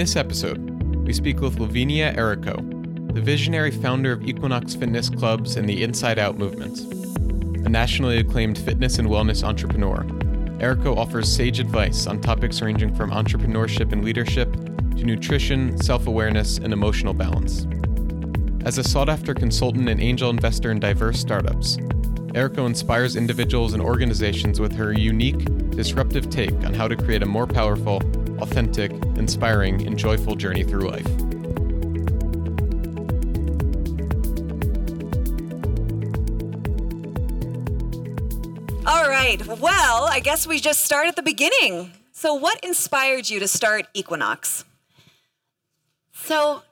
this episode, we speak with Lavinia Errico, the visionary founder of Equinox Fitness Clubs and the Inside Out movement. A nationally acclaimed fitness and wellness entrepreneur, Errico offers sage advice on topics ranging from entrepreneurship and leadership to nutrition, self awareness, and emotional balance. As a sought after consultant and angel investor in diverse startups, Errico inspires individuals and organizations with her unique, disruptive take on how to create a more powerful, authentic, inspiring, and joyful journey through life. All right. Well, I guess we just start at the beginning. So, what inspired you to start Equinox? So,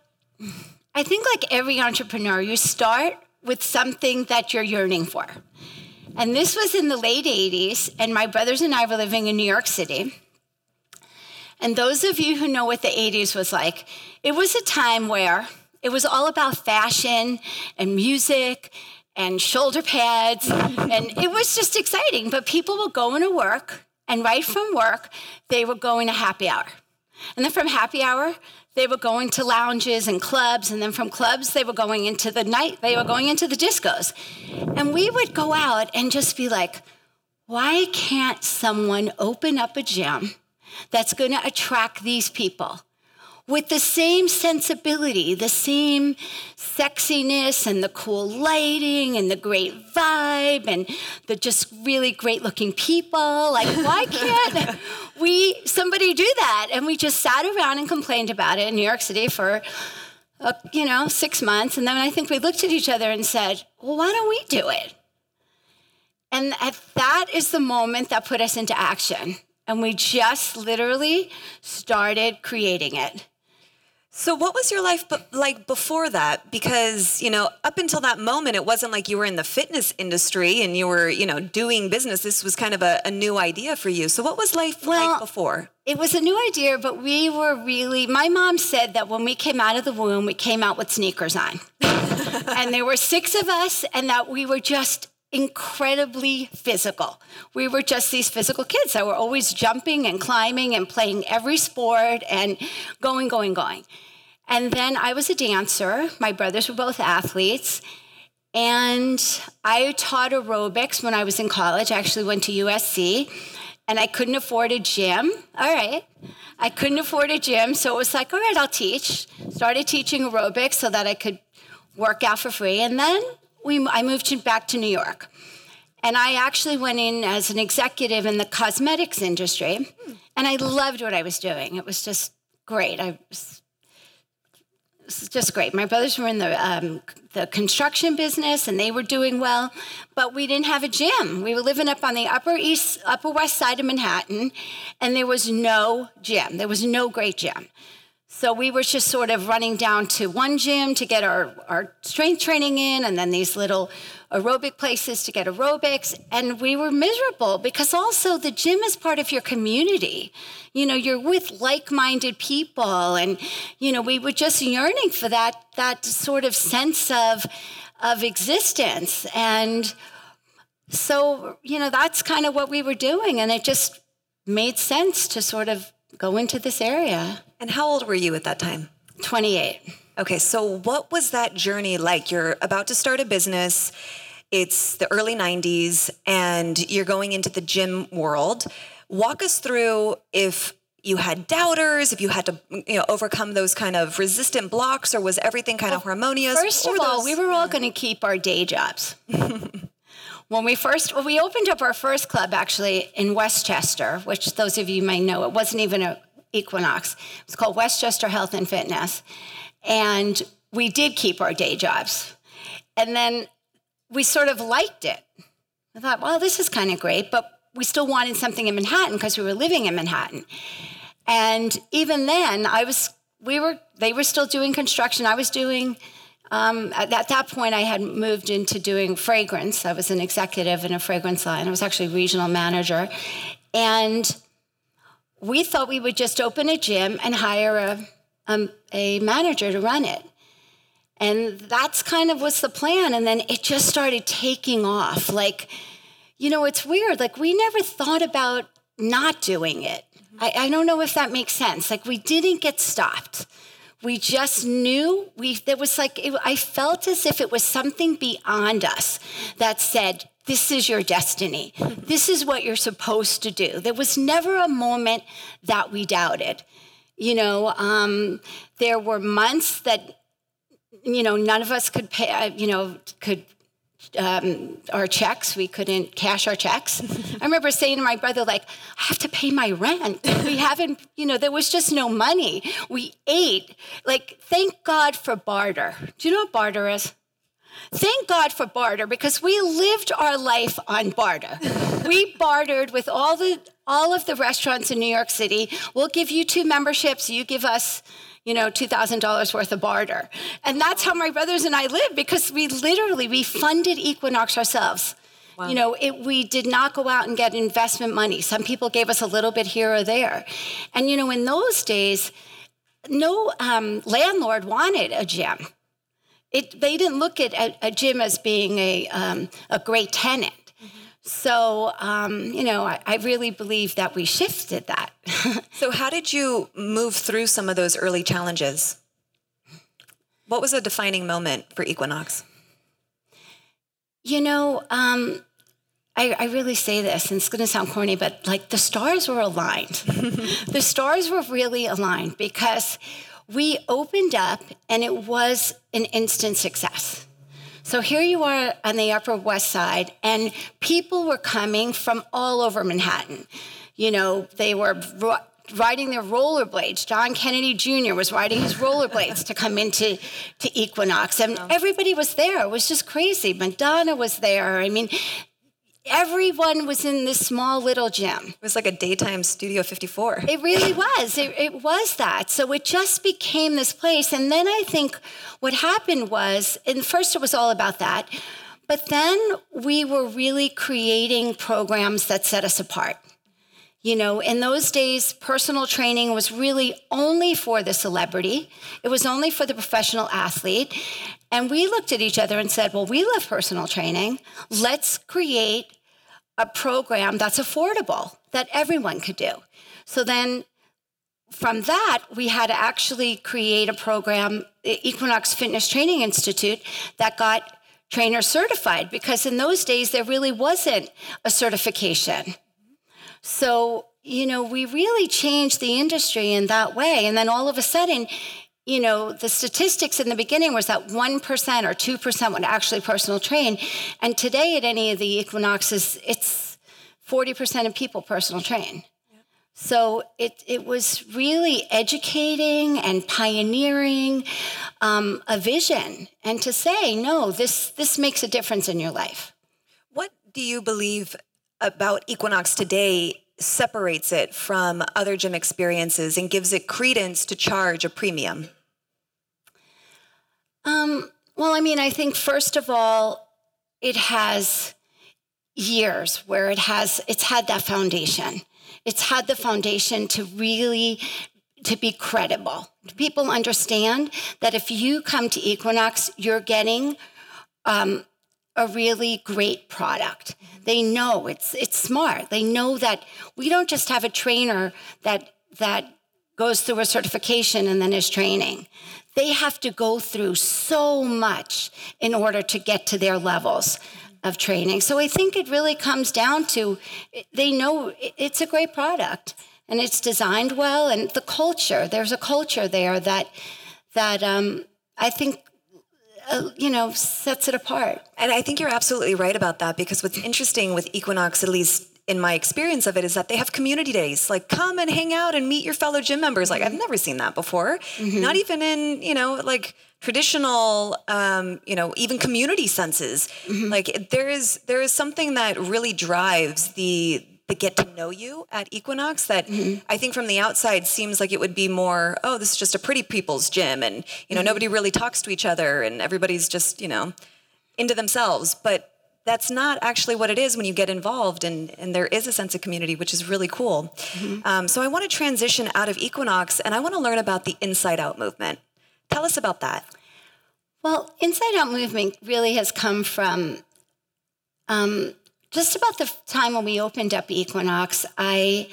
I think like every entrepreneur, you start with something that you're yearning for. And this was in the late 80s, and my brothers and I were living in New York City. And those of you who know what the 80s was like, it was a time where it was all about fashion and music and shoulder pads, and it was just exciting. But people were going to work, and right from work, they were going to happy hour. And then from happy hour, they were going to lounges and clubs, and then from clubs, they were going into the night, they were going into the discos. And we would go out and just be like, why can't someone open up a gym that's going to attract these people? with the same sensibility, the same sexiness and the cool lighting and the great vibe and the just really great looking people. Like, why can't we, somebody do that? And we just sat around and complained about it in New York City for, uh, you know, six months. And then I think we looked at each other and said, well, why don't we do it? And that is the moment that put us into action. And we just literally started creating it. So, what was your life like before that? Because, you know, up until that moment, it wasn't like you were in the fitness industry and you were, you know, doing business. This was kind of a, a new idea for you. So, what was life well, like before? It was a new idea, but we were really, my mom said that when we came out of the womb, we came out with sneakers on. and there were six of us, and that we were just incredibly physical. We were just these physical kids that were always jumping and climbing and playing every sport and going, going, going. And then I was a dancer. My brothers were both athletes. And I taught aerobics when I was in college. I actually went to USC and I couldn't afford a gym. All right. I couldn't afford a gym. So it was like, all right, I'll teach. Started teaching aerobics so that I could work out for free. And then we, I moved back to New York. And I actually went in as an executive in the cosmetics industry. And I loved what I was doing. It was just great. I was was just great. My brothers were in the um, the construction business, and they were doing well, but we didn't have a gym. We were living up on the upper east, upper west side of Manhattan, and there was no gym. There was no great gym. So we were just sort of running down to one gym to get our, our strength training in, and then these little aerobic places to get aerobics. And we were miserable because also the gym is part of your community. You know, you're with like minded people. And, you know, we were just yearning for that, that sort of sense of, of existence. And so, you know, that's kind of what we were doing. And it just made sense to sort of go into this area. And how old were you at that time? 28. Okay, so what was that journey like? You're about to start a business. It's the early 90s and you're going into the gym world. Walk us through if you had doubters, if you had to you know overcome those kind of resistant blocks or was everything kind well, of harmonious? First of all, we were all going to keep our day jobs. when we first well, we opened up our first club actually in Westchester, which those of you may know, it wasn't even an Equinox. It was called Westchester Health and Fitness. And we did keep our day jobs. And then we sort of liked it. I thought, well, this is kind of great, but we still wanted something in Manhattan because we were living in Manhattan. And even then, I was, we were, they were still doing construction. I was doing, um, at, at, that point, I had moved into doing fragrance. I was an executive in a fragrance line. I was actually regional manager. And we thought we would just open a gym and hire a, um, a manager to run it. And that's kind of was the plan. And then it just started taking off. Like, you know, it's weird. Like, we never thought about not doing it. Mm-hmm. I, I don't know if that makes sense. Like we didn't get stopped. We just knew we there was like it, I felt as if it was something beyond us that said this is your destiny. This is what you're supposed to do. There was never a moment that we doubted. You know, um, there were months that you know none of us could pay. You know, could um, our checks. We couldn't cash our checks. I remember saying to my brother, like, I have to pay my rent. We haven't, you know, there was just no money. We ate. Like, thank God for barter. Do you know what barter is? Thank God for barter because we lived our life on barter. we bartered with all the all of the restaurants in New York City. We'll give you two memberships, you give us you know, $2,000 worth of barter. And that's how my brothers and I lived because we literally, we funded Equinox ourselves. Wow. You know, it, we did not go out and get investment money. Some people gave us a little bit here or there. And, you know, in those days, no um, landlord wanted a gym. It, they didn't look at a, a gym as being a, um, a great tenant. So, um, you know, I, I, really believe that we shifted that. so, how did you move through some of those early challenges? What was a defining moment for Equinox? You know, um, I, I, really say this, and it's going to sound corny, but like the stars were aligned. the stars were really aligned because we opened up and it was an instant success. So here you are on the Upper West Side, and people were coming from all over Manhattan. You know, they were riding their rollerblades. John Kennedy Jr. was riding his rollerblades to come into to Equinox, and everybody was there. It was just crazy. Madonna was there. I mean, everyone was in this small little gym. It was like a daytime Studio 54. It really was. It, it, was that. So it just became this place. And then I think what happened was, and first it was all about that, but then we were really creating programs that set us apart. You know, in those days, personal training was really only for the celebrity. It was only for the professional athlete. And we looked at each other and said, well, we love personal training. Let's create a program that's affordable that everyone could do. So then from that, we had to actually create a program, Equinox Fitness Training Institute, that got trainer certified because in those days there really wasn't a certification. So, you know, we really changed the industry in that way. And then all of a sudden, you know, the statistics in the beginning was that 1% or 2% would actually personal train. And today at any of the equinoxes, it's 40% of people personal train. So it, it was really educating and pioneering um, a vision and to say, no, this, this makes a difference in your life. What do you believe about Equinox today separates it from other gym experiences and gives it credence to charge a premium? Um, well, I mean, I think first of all, it has years where it has it's had that foundation. It's had the foundation to really to be credible. People understand that if you come to Equinox, you're getting um, a really great product. They know it's it's smart. They know that we don't just have a trainer that that goes through a certification and then is training. They have to go through so much in order to get to their levels of training. So I think it really comes down to they know it's a great product and it's designed well and the culture. There's a culture there that that um, I think uh, you know sets it apart. And I think you're absolutely right about that because what's interesting with Equinox, at least in my experience of it is that they have community days like come and hang out and meet your fellow gym members like i've never seen that before mm-hmm. not even in you know like traditional um, you know even community senses mm-hmm. like there is there is something that really drives the the get to know you at equinox that mm-hmm. i think from the outside seems like it would be more oh this is just a pretty people's gym and you know mm-hmm. nobody really talks to each other and everybody's just you know into themselves but that's not actually what it is when you get involved and, and there is a sense of community which is really cool mm-hmm. um, so i want to transition out of equinox and i want to learn about the inside out movement tell us about that well inside out movement really has come from um, just about the time when we opened up equinox i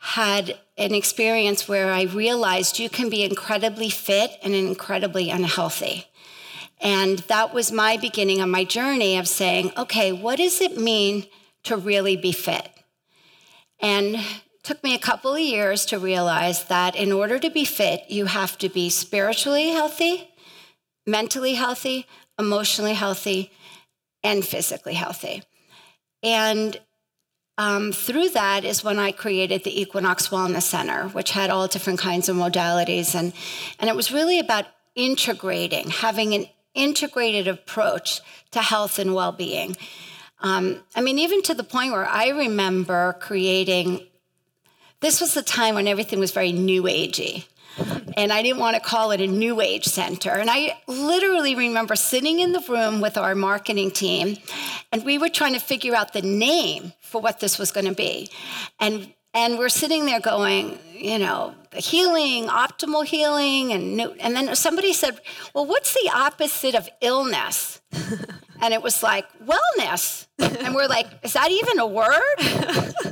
had an experience where I realized you can be incredibly fit and incredibly unhealthy. And that was my beginning of my journey of saying, okay, what does it mean to really be fit? And took me a couple of years to realize that in order to be fit, you have to be spiritually healthy, mentally healthy, emotionally healthy, and physically healthy. And um, through that is when I created the Equinox Wellness Center, which had all different kinds of modalities. And, and it was really about integrating, having an integrated approach to health and well being. Um, I mean, even to the point where I remember creating, this was the time when everything was very new agey and I didn't want to call it a new age center. And I literally remember sitting in the room with our marketing team, and we were trying to figure out the name for what this was going to be. And and we're sitting there going, you know, healing, optimal healing, and new, and then somebody said, "Well, what's the opposite of illness?" and it was like wellness, and we're like, "Is that even a word?"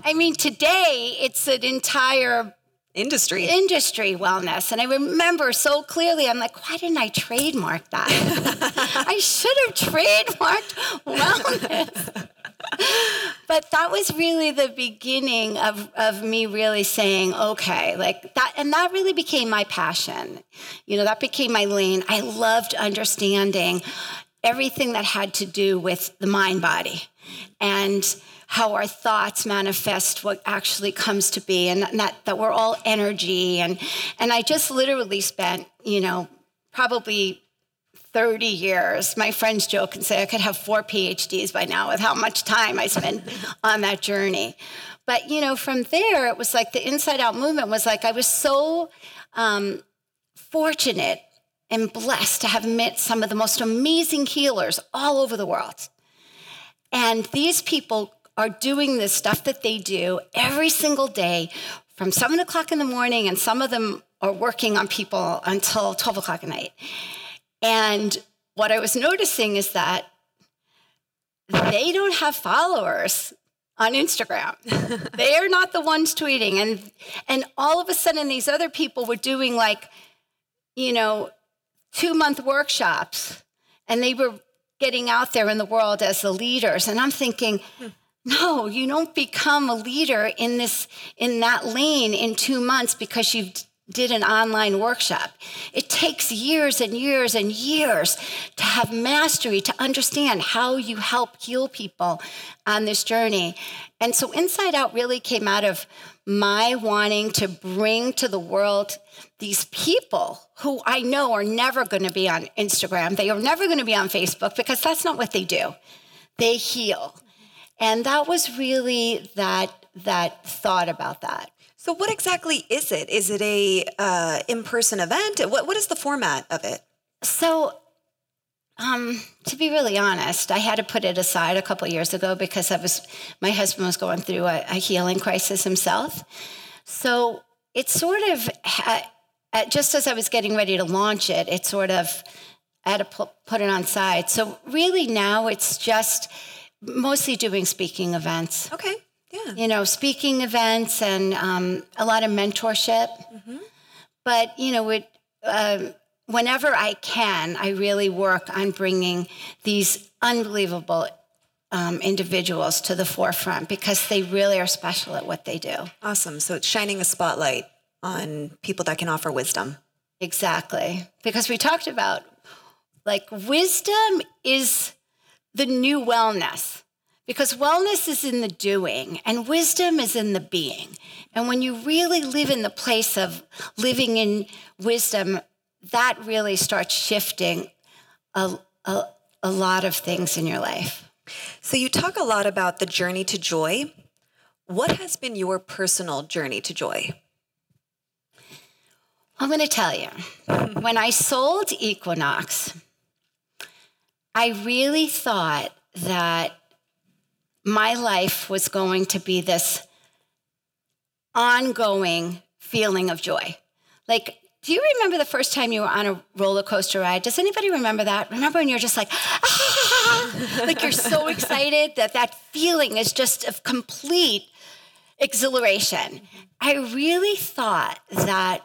I mean, today it's an entire industry. industry wellness. And i remember so clearly i'm like why didn't i trademark that? I should have trademarked wellness but that was really the beginning of, of me really saying okay like that and that really became my passion. You know that became my lane. I loved understanding everything that had to do with the mind body and how our thoughts manifest what actually comes to be and that, that we're all energy. And and i just literally spent you know probably 30 years my friends joke and say i could have four phds by now with how much time i spent on that journey but you know from there it was like the inside out movement was like i was so um, fortunate and blessed to have met some of the most amazing healers all over the world and these people are doing this stuff that they do every single day from seven o'clock in the morning, and some of them are working on people until 12 o'clock at night. And what I was noticing is that they don't have followers on Instagram. they are not the ones tweeting. And and all of a sudden these other people were doing like, you know, two month workshops and they were getting out there in the world as the leaders. And I'm thinking, hmm. no, you don't become a leader in this in that lane in 2 months because you did an online workshop. It takes years and years and years to have mastery to understand how you help heal people on this journey. And so Inside Out really came out of my wanting to bring to the world these people who I know are never going to be on Instagram. They are never going to be on Facebook because that's not what they do. They heal. And that was really that that thought about that. So, what exactly is it? Is it a uh, in-person event? What what is the format of it? So, um, to be really honest, I had to put it aside a couple years ago because I was my husband was going through a, a healing crisis himself. So it sort of just as I was getting ready to launch it, it sort of I had to put it on side. So really now it's just mostly doing speaking events. Okay. Yeah. You know, speaking events and um, a lot of mentorship. Mm-hmm. But, you know, it, uh, whenever I can, I really work on bringing these unbelievable um, individuals to the forefront because they really are special at what they do. Awesome. So it's shining a spotlight on people that can offer wisdom. Exactly. Because we talked about like wisdom is the new wellness because wellness is in the doing and wisdom is in the being. And when you really live in the place of living in wisdom, that really starts shifting a, a, a lot of things in your life. So, you talk a lot about the journey to joy. What has been your personal journey to joy? I'm going to tell you. when I sold Equinox, I really thought that my life was going to be this ongoing feeling of joy. Like, do you remember the first time you were on a roller coaster ride? Does anybody remember that? Remember when you're just like, ah, like you're so excited that that feeling is just of complete exhilaration. I really thought that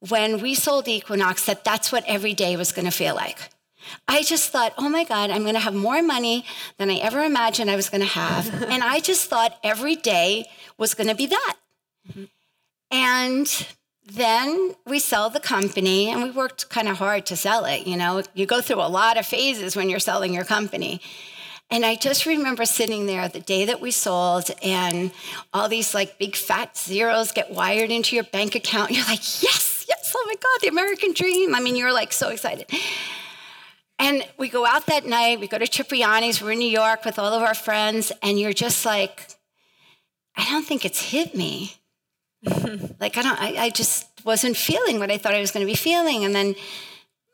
when we sold Equinox, that that's what every day was going to feel like. I just thought, oh my God, I'm going to have more money than I ever imagined I was going to have. and I just thought every day was going to be that. Mm-hmm. And then we sell the company and we worked kind of hard to sell it. You know, you go through a lot of phases when you're selling your company. And I just remember sitting there the day that we sold, and all these like big fat zeros get wired into your bank account. You're like, yes, yes, oh my God, the American dream. I mean, you're like so excited. And we go out that night, we go to Cipriani's, we're in New York with all of our friends, and you're just like, I don't think it's hit me. like, I don't, I, I, just wasn't feeling what I thought I was going to be feeling. And then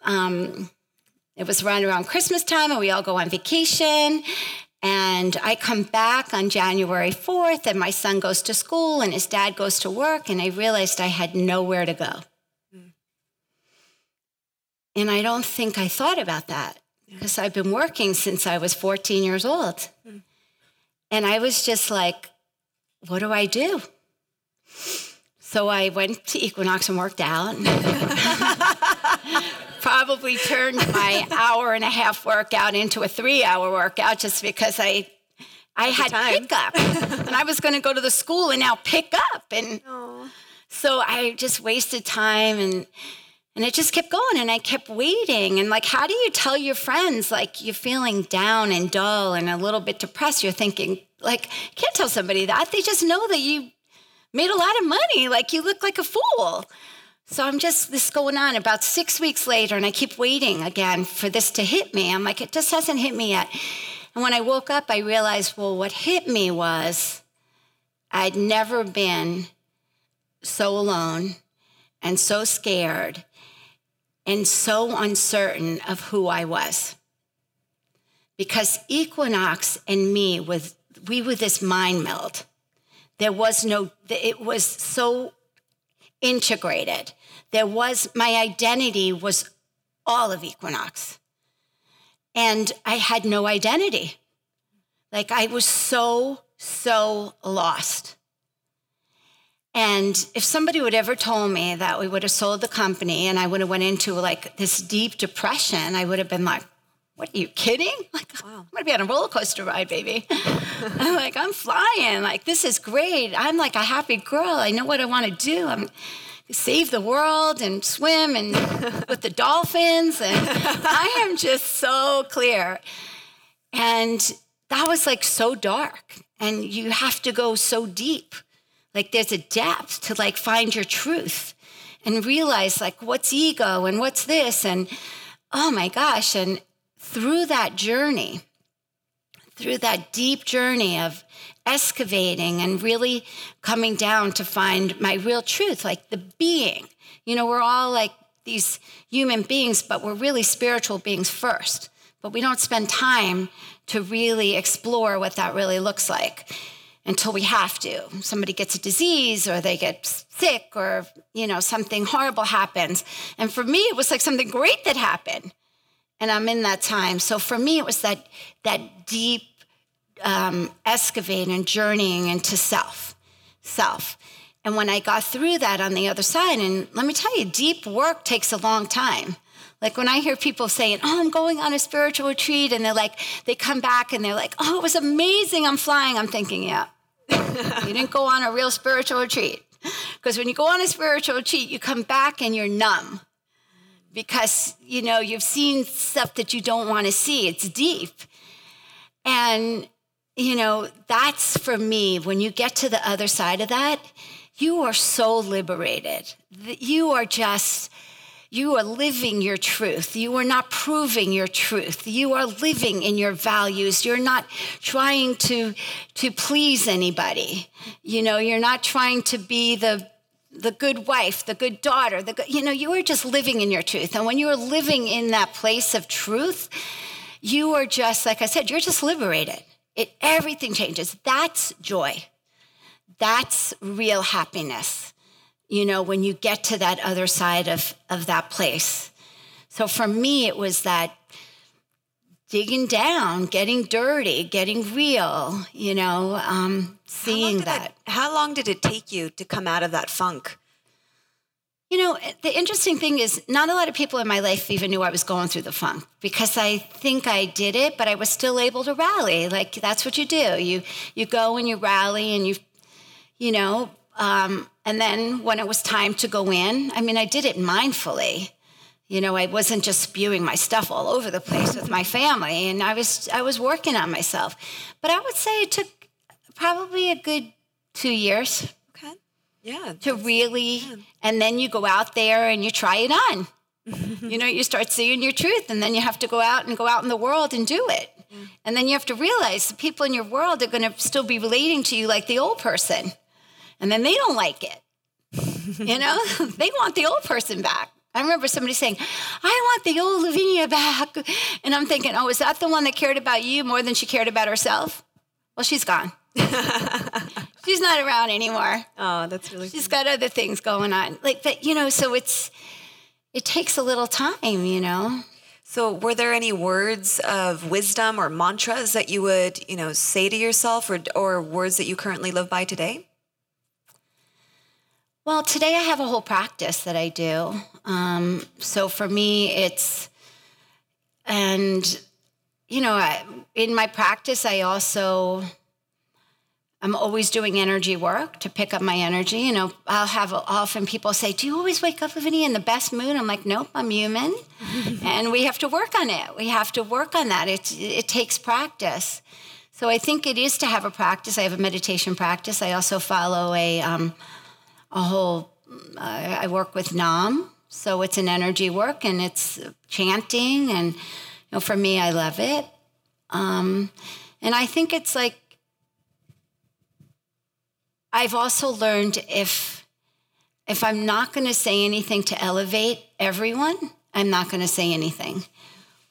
um, it was around around Christmas time, and we all go on vacation. And I come back on January 4th, and my son goes to school, and his dad goes to work, and I realized I had nowhere to go. And I don't think I thought about that because I've been working since I was 14 years old. Mm. And I was just like, what do I do? So I went to Equinox and worked out. Probably turned my hour and a half workout into a three hour workout just because I I had pickup. and I was going to go to the school and now pick up. And Aww. so I just wasted time and and it just kept going and I kept waiting. And like, how do you tell your friends like you're feeling down and dull and a little bit depressed? You're thinking, like, can't tell somebody that. They just know that you made a lot of money. Like you look like a fool. So I'm just this going on about six weeks later, and I keep waiting again for this to hit me. I'm like, it just hasn't hit me yet. And when I woke up, I realized, well, what hit me was I'd never been so alone and so scared and so uncertain of who I was. Because Equinox and me was we were this mind meld. There was no it was so integrated. There was my identity was all of Equinox. And I had no identity. Like I was so so lost. And if somebody would ever told me that we would have sold the company and I would have went into like this deep depression, I would have been like, what are you kidding? Like, wow. I'm gonna be on a roller coaster ride, baby. I'm like, I'm flying. Like, this is great. I'm like a happy girl. I know what I want to do. I'm save the world and swim and with the dolphins. And I am just so clear. And that was like so dark. And you have to go so deep like there's a depth to like find your truth and realize like what's ego and what's this and oh my gosh and through that journey through that deep journey of excavating and really coming down to find my real truth like the being. You know we're all like these human beings but we're really spiritual beings first. But we don't spend time to really explore what that really looks like until we have to. Somebody gets a disease or they get sick or, you know, something horrible happens. And for me, it was like something great that happened. And I'm in that time. So for me, it was that, that deep um, excavating and journeying into self, self. And when I got through that on the other side, and let me tell you, deep work takes a long time. Like when I hear people saying, Oh, I'm going on a spiritual retreat, and they're like, they come back and they're like, Oh, it was amazing, I'm flying. I'm thinking, Yeah, you didn't go on a real spiritual retreat. Because when you go on a spiritual retreat, you come back and you're numb because, you know, you've seen stuff that you don't want to see. It's deep. And, you know, that's for me, when you get to the other side of that, you are so liberated. You are just you are living your truth. You are not proving your truth. You are living in your values. You're not trying to, to please anybody. You know, you're not trying to be the, the good wife, the good daughter, the good, you know, you are just living in your truth. And when you are living in that place of truth, you are just, like I said, you're just liberated. It, everything changes. That's joy. That's real happiness you know, when you get to that other side of, of that place. So for me, it was that digging down, getting dirty, getting real, you know, um, seeing how that. It, how long did it take you to come out of that funk? You know, the interesting thing is, not a lot of people in my life even knew I was going through the funk because I think I did it, but I was still able to rally. Like that's what you do. You you go and you rally and you, you know, um, and then when it was time to go in, I mean, I did it mindfully. You know, I wasn't just spewing my stuff all over the place with my family, and I was I was working on myself. But I would say it took probably a good two years Okay. yeah. To really, yeah. and then you go out there and you try it on. you know, you start seeing your truth, and then you have to go out and go out in the world and do it. Yeah. And then you have to realize the people in your world are going to still be relating to you like the old person. And then they don't like it. you know, they want the old person back. I remember somebody saying, I want the old Lavinia back. And I'm thinking, oh, is that the one that cared about you more than she cared about herself? Well, she's gone. She's not around anymore. Oh, that's really. She's got other things going on. Like, but you know, so it's it takes a little time, you know. So, were there any words of wisdom or mantras that you would, you know, say to yourself, or or words that you currently live by today? Well, today I have a whole practice that I do. Um, so for me, it's and you know, I, in my practice, I also I'm always doing energy work to pick up my energy. You know, I'll have often people say, "Do you always wake up, Lavinia, in the best mood?" I'm like, "Nope, I'm human, and we have to work on it. We have to work on that. It it takes practice." So I think it is to have a practice. I have a meditation practice. I also follow a um, a whole. Uh, I work with Nam, so it's an energy work and it's chanting, and you know, for me, I love it. Um, and I think it's like I've also learned if if I'm not going to say anything to elevate everyone, I'm not going to say anything.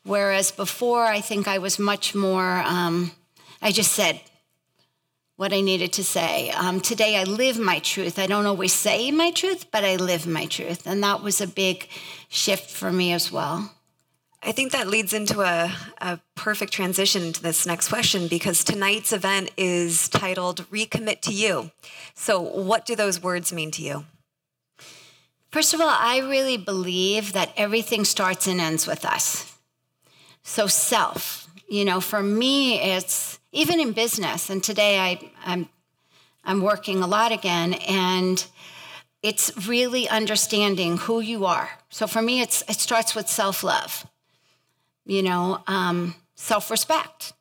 Whereas before, I think I was much more. Um, I just said what I needed to say. Um, today, I live my truth. I don't always say my truth, but I live my truth, and that was a big shift for me as well. I think that leads into a, a perfect transition to this next question because tonight's event is titled Recommit to You. So, what do those words mean to you? First of all, I really believe that everything starts and ends with us. So, self, you know, for me, it's even in business, and today I, I'm, I'm working a lot again, and it's really understanding who you are. So, for me, it's, it starts with self love you know, um, self respect,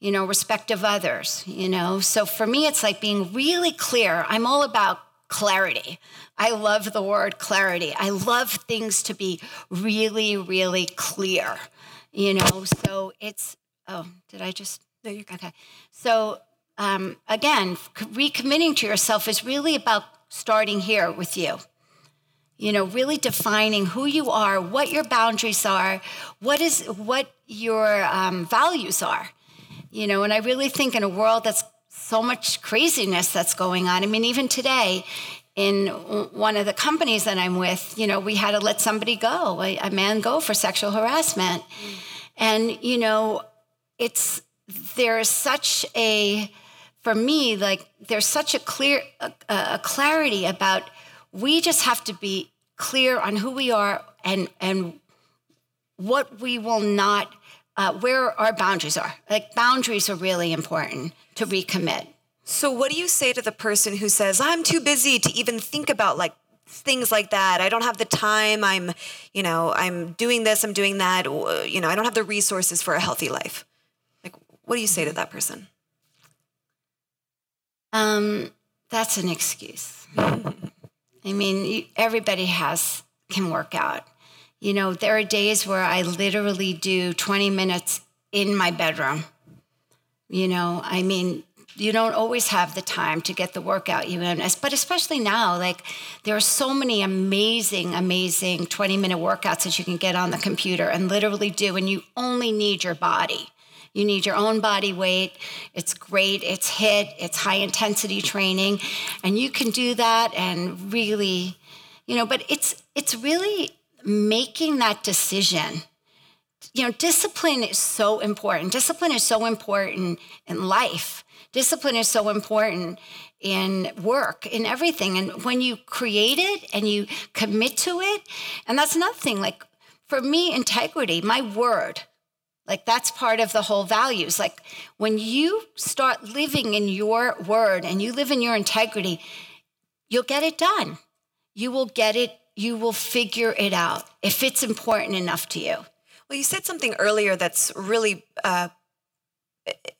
you know, respect of others, you know. So for me, it's like being really clear. I'm all about clarity. I love the word clarity. I love things to be really, really clear, you know. So it's, oh, did I just? No, you okay. So um, again, recommitting to yourself is really about starting here with you you know really defining who you are what your boundaries are what is what your um, values are you know and i really think in a world that's so much craziness that's going on i mean even today in one of the companies that i'm with you know we had to let somebody go a, a man go for sexual harassment mm. and you know it's there's such a for me like there's such a clear a, a clarity about we just have to be clear on who we are and and what we will not uh, where our boundaries are. Like boundaries are really important to recommit. So what do you say to the person who says i'm too busy to even think about like things like that. I don't have the time. I'm you know i'm doing this i'm doing that. You know i don't have the resources for a healthy life what do you say to that person um that's an excuse I mean, everybody has can work out. You know, there are days where I literally do 20 minutes in my bedroom. You know, I mean, you don't always have the time to get the workout you in, but especially now, like there are so many amazing, amazing 20 minute workouts that you can get on the computer and literally do, and you only need your body. You need your own body weight. It's great. It's HIT. It's high intensity training, and you can do that and really, you know. But it's it's really making that decision you know, discipline is so important. Discipline is so important in life. Discipline is so important in work, in everything. And when you create it and you commit to it, and that's another thing, like for me, integrity, my word, like that's part of the whole values. Like when you start living in your word and you live in your integrity, you'll get it done. You will get it, you will figure it out if it's important enough to you. Well, you said something earlier that's really uh,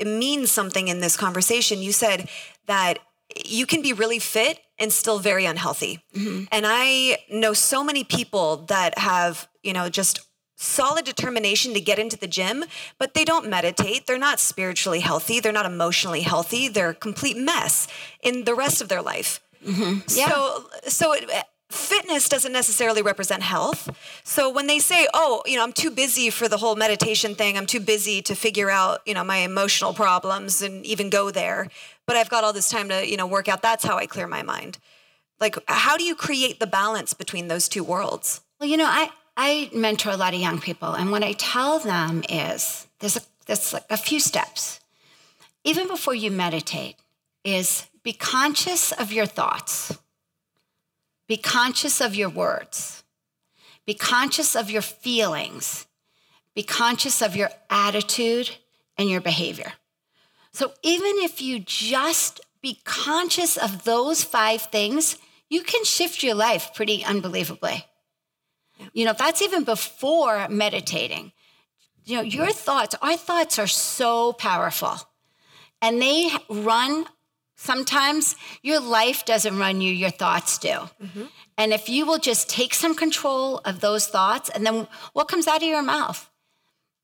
means something in this conversation. You said that you can be really fit and still very unhealthy. Mm-hmm. And I know so many people that have, you know, just solid determination to get into the gym, but they don't meditate. They're not spiritually healthy. They're not emotionally healthy. They're a complete mess in the rest of their life. Mm-hmm. Yeah. So, so it, fitness doesn't necessarily represent health. So when they say, "Oh, you know, I'm too busy for the whole meditation thing. I'm too busy to figure out, you know, my emotional problems and even go there, but I've got all this time to, you know, work out. That's how I clear my mind." Like how do you create the balance between those two worlds? Well, you know, I I mentor a lot of young people, and what I tell them is there's a, there's like a few steps. Even before you meditate, is be conscious of your thoughts, be conscious of your words, be conscious of your feelings, be conscious of your attitude and your behavior. So even if you just be conscious of those five things, you can shift your life pretty unbelievably. You know, that's even before meditating. You know, your thoughts, our thoughts are so powerful and they run. Sometimes your life doesn't run you, your thoughts do. Mm-hmm. And if you will just take some control of those thoughts, and then what comes out of your mouth?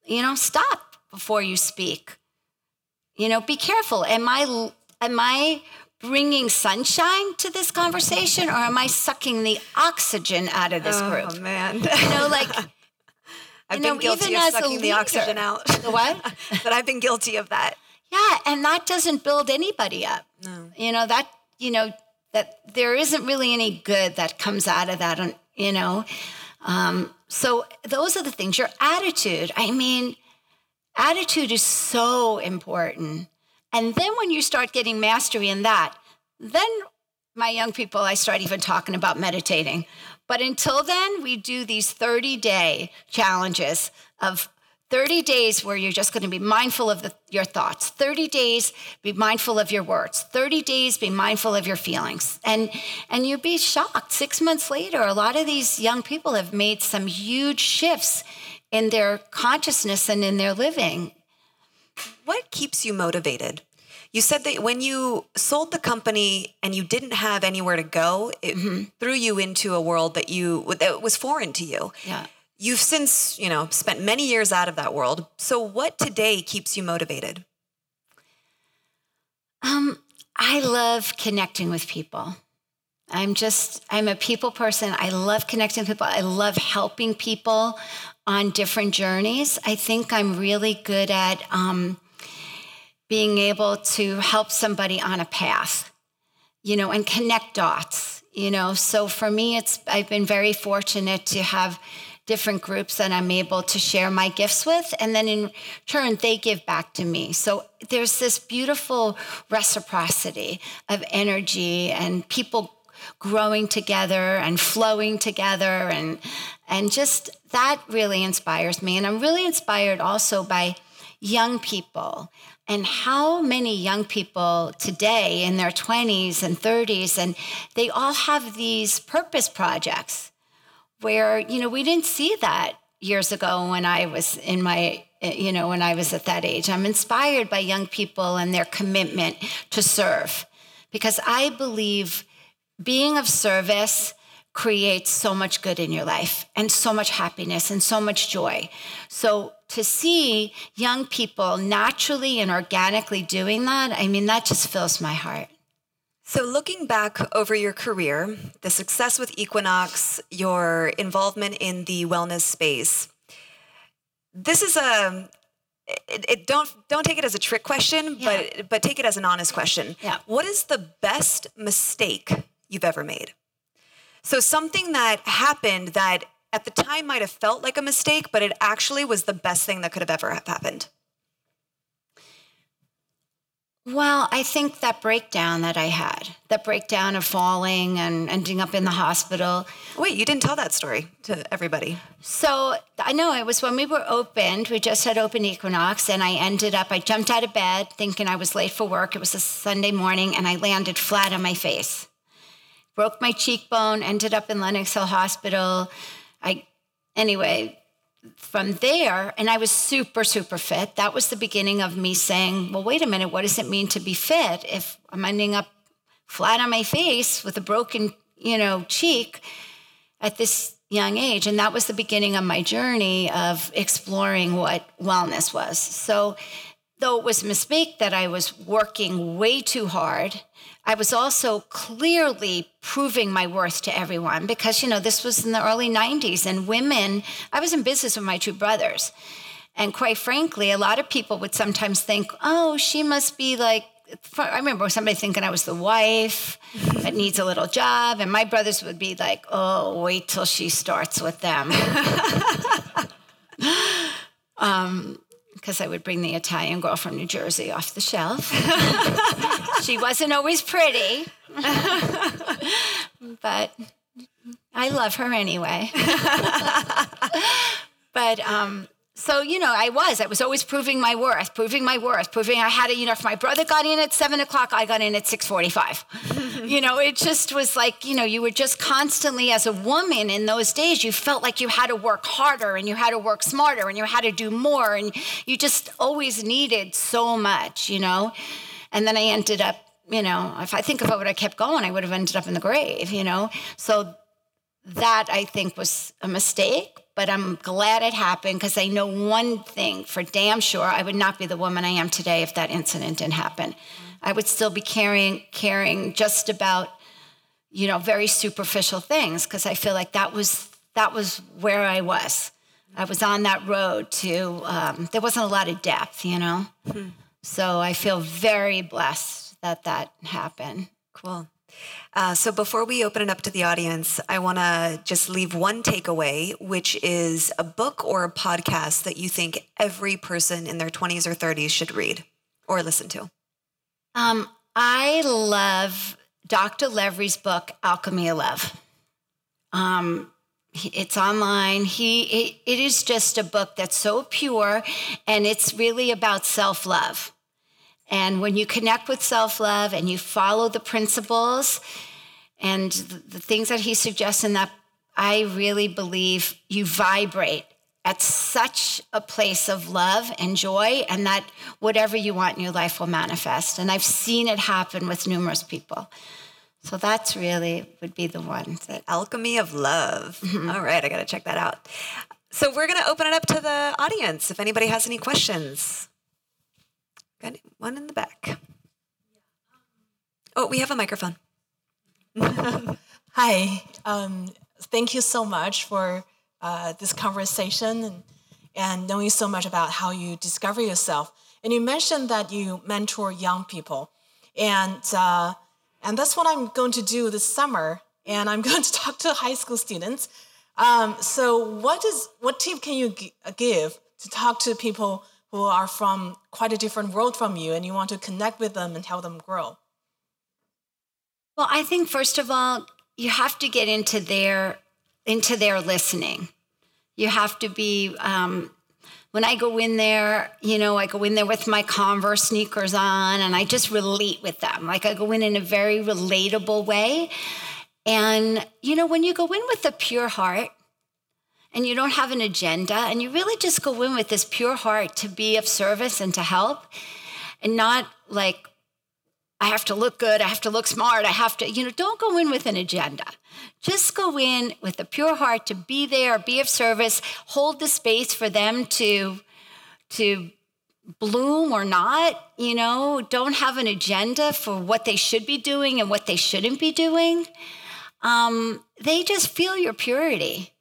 You know, stop before you speak. You know, be careful. Am I am I bringing sunshine to this conversation or am I sucking the oxygen out of this oh, group? Oh man. You know, like I've been know, guilty of sucking leader, the oxygen out. The what? but I've been guilty of that. Yeah, and that doesn't build anybody up. No. You know, that, you know, that there isn't really any good that comes out of that, you know. Um, so those are the things. Your attitude, I mean, attitude is so important. And then when you start getting mastery in that, then my young people, I start even talking about meditating. But until then, we do these 30 day challenges of 30 days where you're just going to be mindful of the, your thoughts. 30 days be mindful of your words. 30 days be mindful of your feelings. And and you'd be shocked. Six months later a lot of these young people have made some huge shifts in their consciousness and in their living what keeps you motivated? You said that when you sold the company and you didn't have anywhere to go, it mm-hmm. threw you into a world that you that was foreign to you. Yeah. You've since, you know, spent many years out of that world. So what today keeps you motivated? Um, I love connecting with people. I'm just, I'm a people person. I love connecting with people. I love helping people on different journeys. I think I'm really good at um, being able to help somebody on a path, you know, and connect dots, you know. So for me, it's, I've been very fortunate to have different groups that I'm able to share my gifts with. And then in turn, they give back to me. So there's this beautiful reciprocity of energy and people growing together and flowing together. And and just that really inspires me. And i'm really inspired also by young people and how many young people today in their 20s and 30s and they all have these purpose projects where you know we didn't see that years ago when i was in my you know when i was at that age. I'm inspired by young people and their commitment to serve because i believe being of service creates so much good in your life and so much happiness and so much joy. So to see young people naturally and organically doing that, I mean, that just fills my heart. So, looking back over your career, the success with Equinox, your involvement in the wellness space, this is a it, it, don't don't take it as a trick question, yeah. but but take it as an honest question. Yeah. What is the best mistake you've ever made? So something that happened that at the time might have felt like a mistake, but it actually was the best thing that could have ever have happened? Well, I think that breakdown that I had, that breakdown of falling and ending up in the hospital. Wait, you didn't tell that story to everybody. So I know it was when we were opened, we just had open Equinox, and I ended up, I jumped out of bed thinking I was late for work. It was a Sunday morning, and I landed flat on my face. Broke my cheekbone, ended up in Lenox Hill Hospital. I, anyway, from there, and I was super, super fit. That was the beginning of me saying, well, wait a minute, what does it mean to be fit if I'm ending up flat on my face with a broken, you know, cheek at this young age? And that was the beginning of my journey of exploring what wellness was. So, though it was a mistake that I was working way too hard I was also clearly proving my worth to everyone because, you know, this was in the early 90s and women, I was in business with my two brothers. And quite frankly, a lot of people would sometimes think, oh, she must be like, I remember somebody thinking I was the wife that needs a little job. And my brothers would be like, oh, wait till she starts with them. um, because I would bring the Italian girl from New Jersey off the shelf. she wasn't always pretty, but I love her anyway. but um, so you know i was i was always proving my worth proving my worth proving i had it you know if my brother got in at 7 o'clock i got in at 6.45 you know it just was like you know you were just constantly as a woman in those days you felt like you had to work harder and you had to work smarter and you had to do more and you just always needed so much you know? And then i ended up you know if i think if i would have kept going i would have ended up in the grave you know? So that i think was a mistake but I'm glad it happened because I know one thing for damn sure I would not be the woman I am today if that incident didn't happen. I would still be caring caring just about you know very superficial things because I feel like that was that was where I was. I was on that road to um, there wasn't a lot of depth, you know. Hmm. So I feel very blessed that that happened. Cool. Uh, so before we open it up to the audience, I want to just leave one takeaway, which is a book or a podcast that you think every person in their 20s or 30s should read or listen to. Um, I love Dr. Levry's book, Alchemy of Love. Um, it's online. He it, it is just a book that's so pure, and it's really about self love. And when you connect with self love and you follow the principles and the things that he suggests in that, I really believe you vibrate at such a place of love and joy, and that whatever you want in your life will manifest. And I've seen it happen with numerous people. So that's really would be the one that alchemy of love. Mm-hmm. All right, I got to check that out. So we're going to open it up to the audience if anybody has any questions. Got one in the back. Oh, we have a microphone. Hi. Um, thank you so much for uh, this conversation and, and knowing so much about how you discover yourself. And you mentioned that you mentor young people, and uh, and that's what I'm going to do this summer. And I'm going to talk to high school students. Um, so, what is what tip can you give to talk to people who are from quite a different world from you and you want to connect with them and help them grow? Well, I think first of all, you have to get into their into their listening. You have to be um, when I go in there, you know, I go in there with my Converse sneakers on and I just relate with them. Like I go in in a very relatable way. And, you know, when you go in with a pure heart, and you don't have an agenda and you really just go in with this pure heart to be of service and to help and not like I have to look good, I have to look smart, I have to, you know, don't go in with an agenda. Just go in with a pure heart to be there, be of service, hold the space for them to to bloom or not, you know, don't have an agenda for what they should be doing and what they shouldn't be doing. Um, they just feel your purity.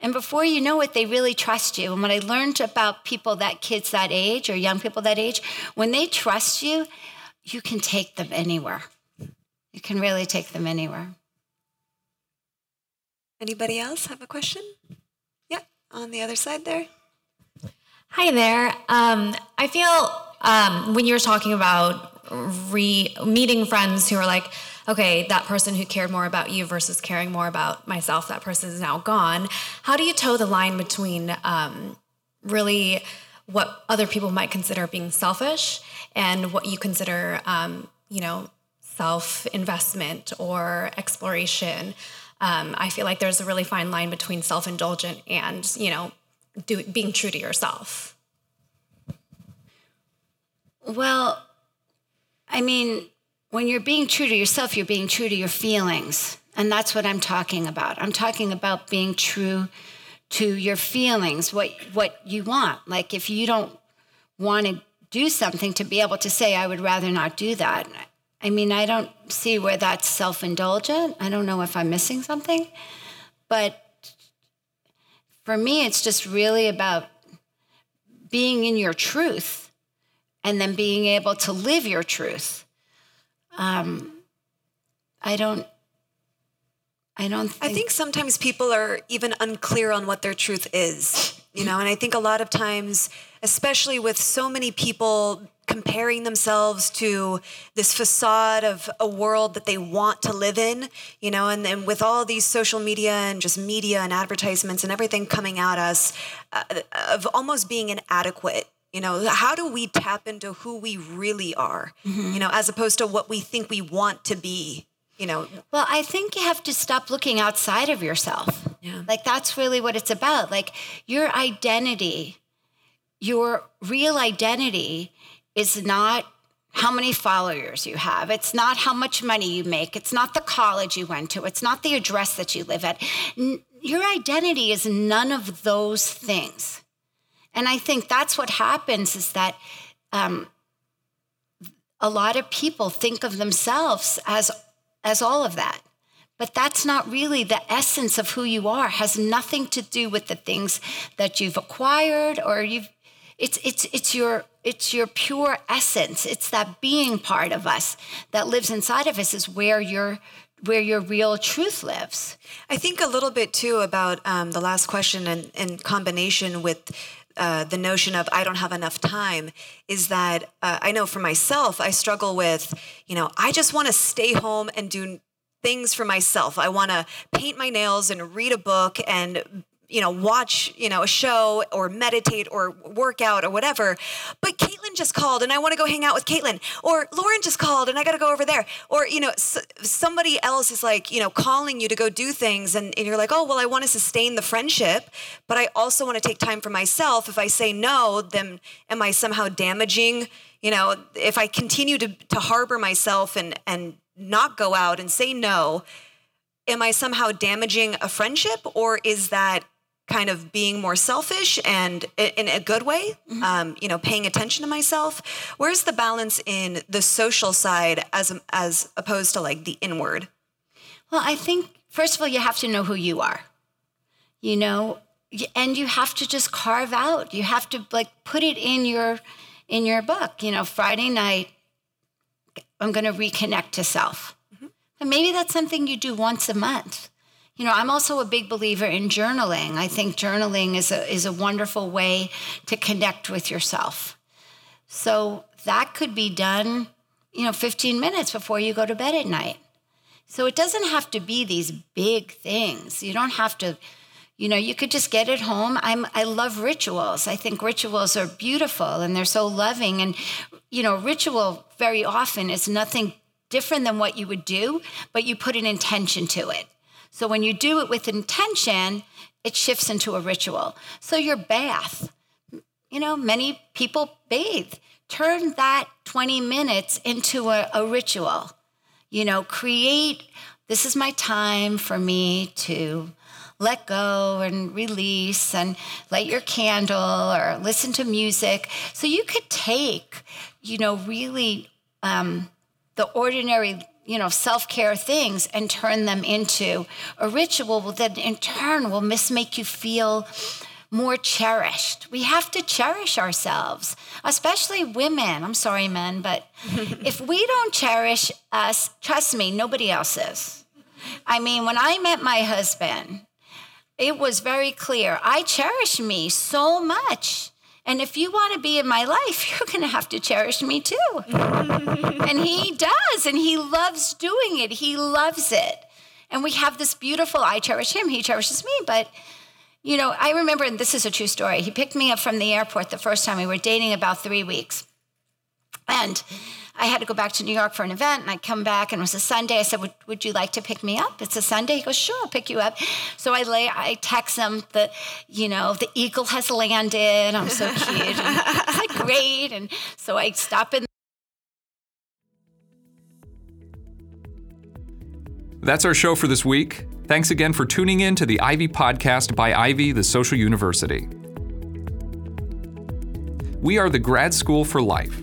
And before you know it, they really trust you. And what I learned about people that kids that age or young people that age, when they trust you, you can take them anywhere. You can really take them anywhere. Anybody else have a question? Yeah, on the other side there. Hi there. Um, I feel um, when you're talking about re meeting friends who are like, okay, that person who cared more about you versus caring more about myself, that person is now gone. How do you toe the line between um, really what other people might consider being selfish and what you consider, um, you know, self investment or exploration? Um, I feel like there's a really fine line between self indulgent and, you know, do, being true to yourself. Well, I mean, when you're being true to yourself, you're being true to your feelings. And that's what I'm talking about. I'm talking about being true to your feelings, what what you want. Like if you don't want to do something to be able to say I would rather not do that. I mean, I don't see where that's self-indulgent. I don't know if I'm missing something. But for me it's just really about being in your truth and then being able to live your truth um, I don't. I don't. Think, I think sometimes people are even unclear on what their truth is. You know, and I think a lot of times, especially with so many people comparing themselves to this facade of a world that they want to live in, you know, and then with all these social media and just media and advertisements and everything coming at us uh, of almost being inadequate you know, how do we tap into who we really are, mm-hmm. you know, as opposed to what we think we want to be? You know, well, I think you have to stop looking outside of yourself. Yeah. Like that's really what it's about. Like your identity, your real identity is not how many followers you have. It's not how much money you make. It's not the college you went to. It's not the address that you live at. Your identity is none of those things. And I think that's what happens is that um, a lot of people think of themselves as as all of that. But that's not really the essence of who you are. It has nothing to do with the things that you've acquired or you've it's it's it's your it's your pure essence. It's that being part of us that lives inside of us is where your where your real truth lives. I think a little bit too about um, the last question and in combination with uh, the notion of I don't have enough time is that uh, I know for myself, I struggle with, you know, I just want to stay home and do things for myself. I want to paint my nails and read a book and you know, watch, you know, a show or meditate or work out or whatever. But Caitlin just called and I want to go hang out with Caitlin. Or Lauren just called and I got to go over there. Or, you know, s- somebody else is like, you know, calling you to go do things. And, and you're like, oh, well, I want to sustain the friendship, but I also want to take time for myself. If I say no, then am I somehow damaging? You know, if I continue to, to harbor myself and, and not go out and say no, am I somehow damaging a friendship or is that kind of being more selfish and in a good way, mm-hmm. um, you know, paying attention to myself. Where's the balance in the social side as as opposed to like the inward? Well, I think first of all, you have to know who you are. You know, and you have to just carve out. You have to like put it in your in your book. You know, Friday night, I'm going to reconnect to self. Mm-hmm. And maybe that's something you do once a month you know, I'm also a big believer in journaling. I think journaling is a, is a wonderful way to connect with yourself. So that could be done, you know, 15 minutes before you go to bed at night. So it doesn't have to be these big things. You don't have to, you know, you could just get it home. I'm I love rituals. I think rituals are beautiful and they're so loving and you know, ritual very often is nothing different than what you would do, but you put an intention to it. So when you do it with intention, it shifts into a ritual. So your bath, you know, many people bathe. Turn that 20 minutes into a, a ritual. You know, create this is my time for me to let go and release and light your candle or listen to music. So you could take, you know, really um, the ordinary you know, self care things and turn them into a ritual that in turn will make you feel more cherished. We have to cherish ourselves, especially women. I'm sorry, men, but if we don't cherish us, trust me, nobody else is. I mean, when I met my husband, it was very clear. I cherish me so much. And if you want to be in my life, you're going to have to cherish me too. and he does, and he loves doing it. He loves it. And we have this beautiful, I cherish him, he cherishes me. But, you know, I remember, and this is a true story, he picked me up from the airport the first time. We were dating about three weeks. And I had to go back to New York for an event, and I come back, and it was a Sunday. I said, "Would, would you like to pick me up? It's a Sunday." He goes, "Sure, I'll pick you up." So I lay, I text him that, you know, the eagle has landed. I'm so cute. and it's like great, and so I stop in. That's our show for this week. Thanks again for tuning in to the Ivy Podcast by Ivy, the Social University. We are the grad school for life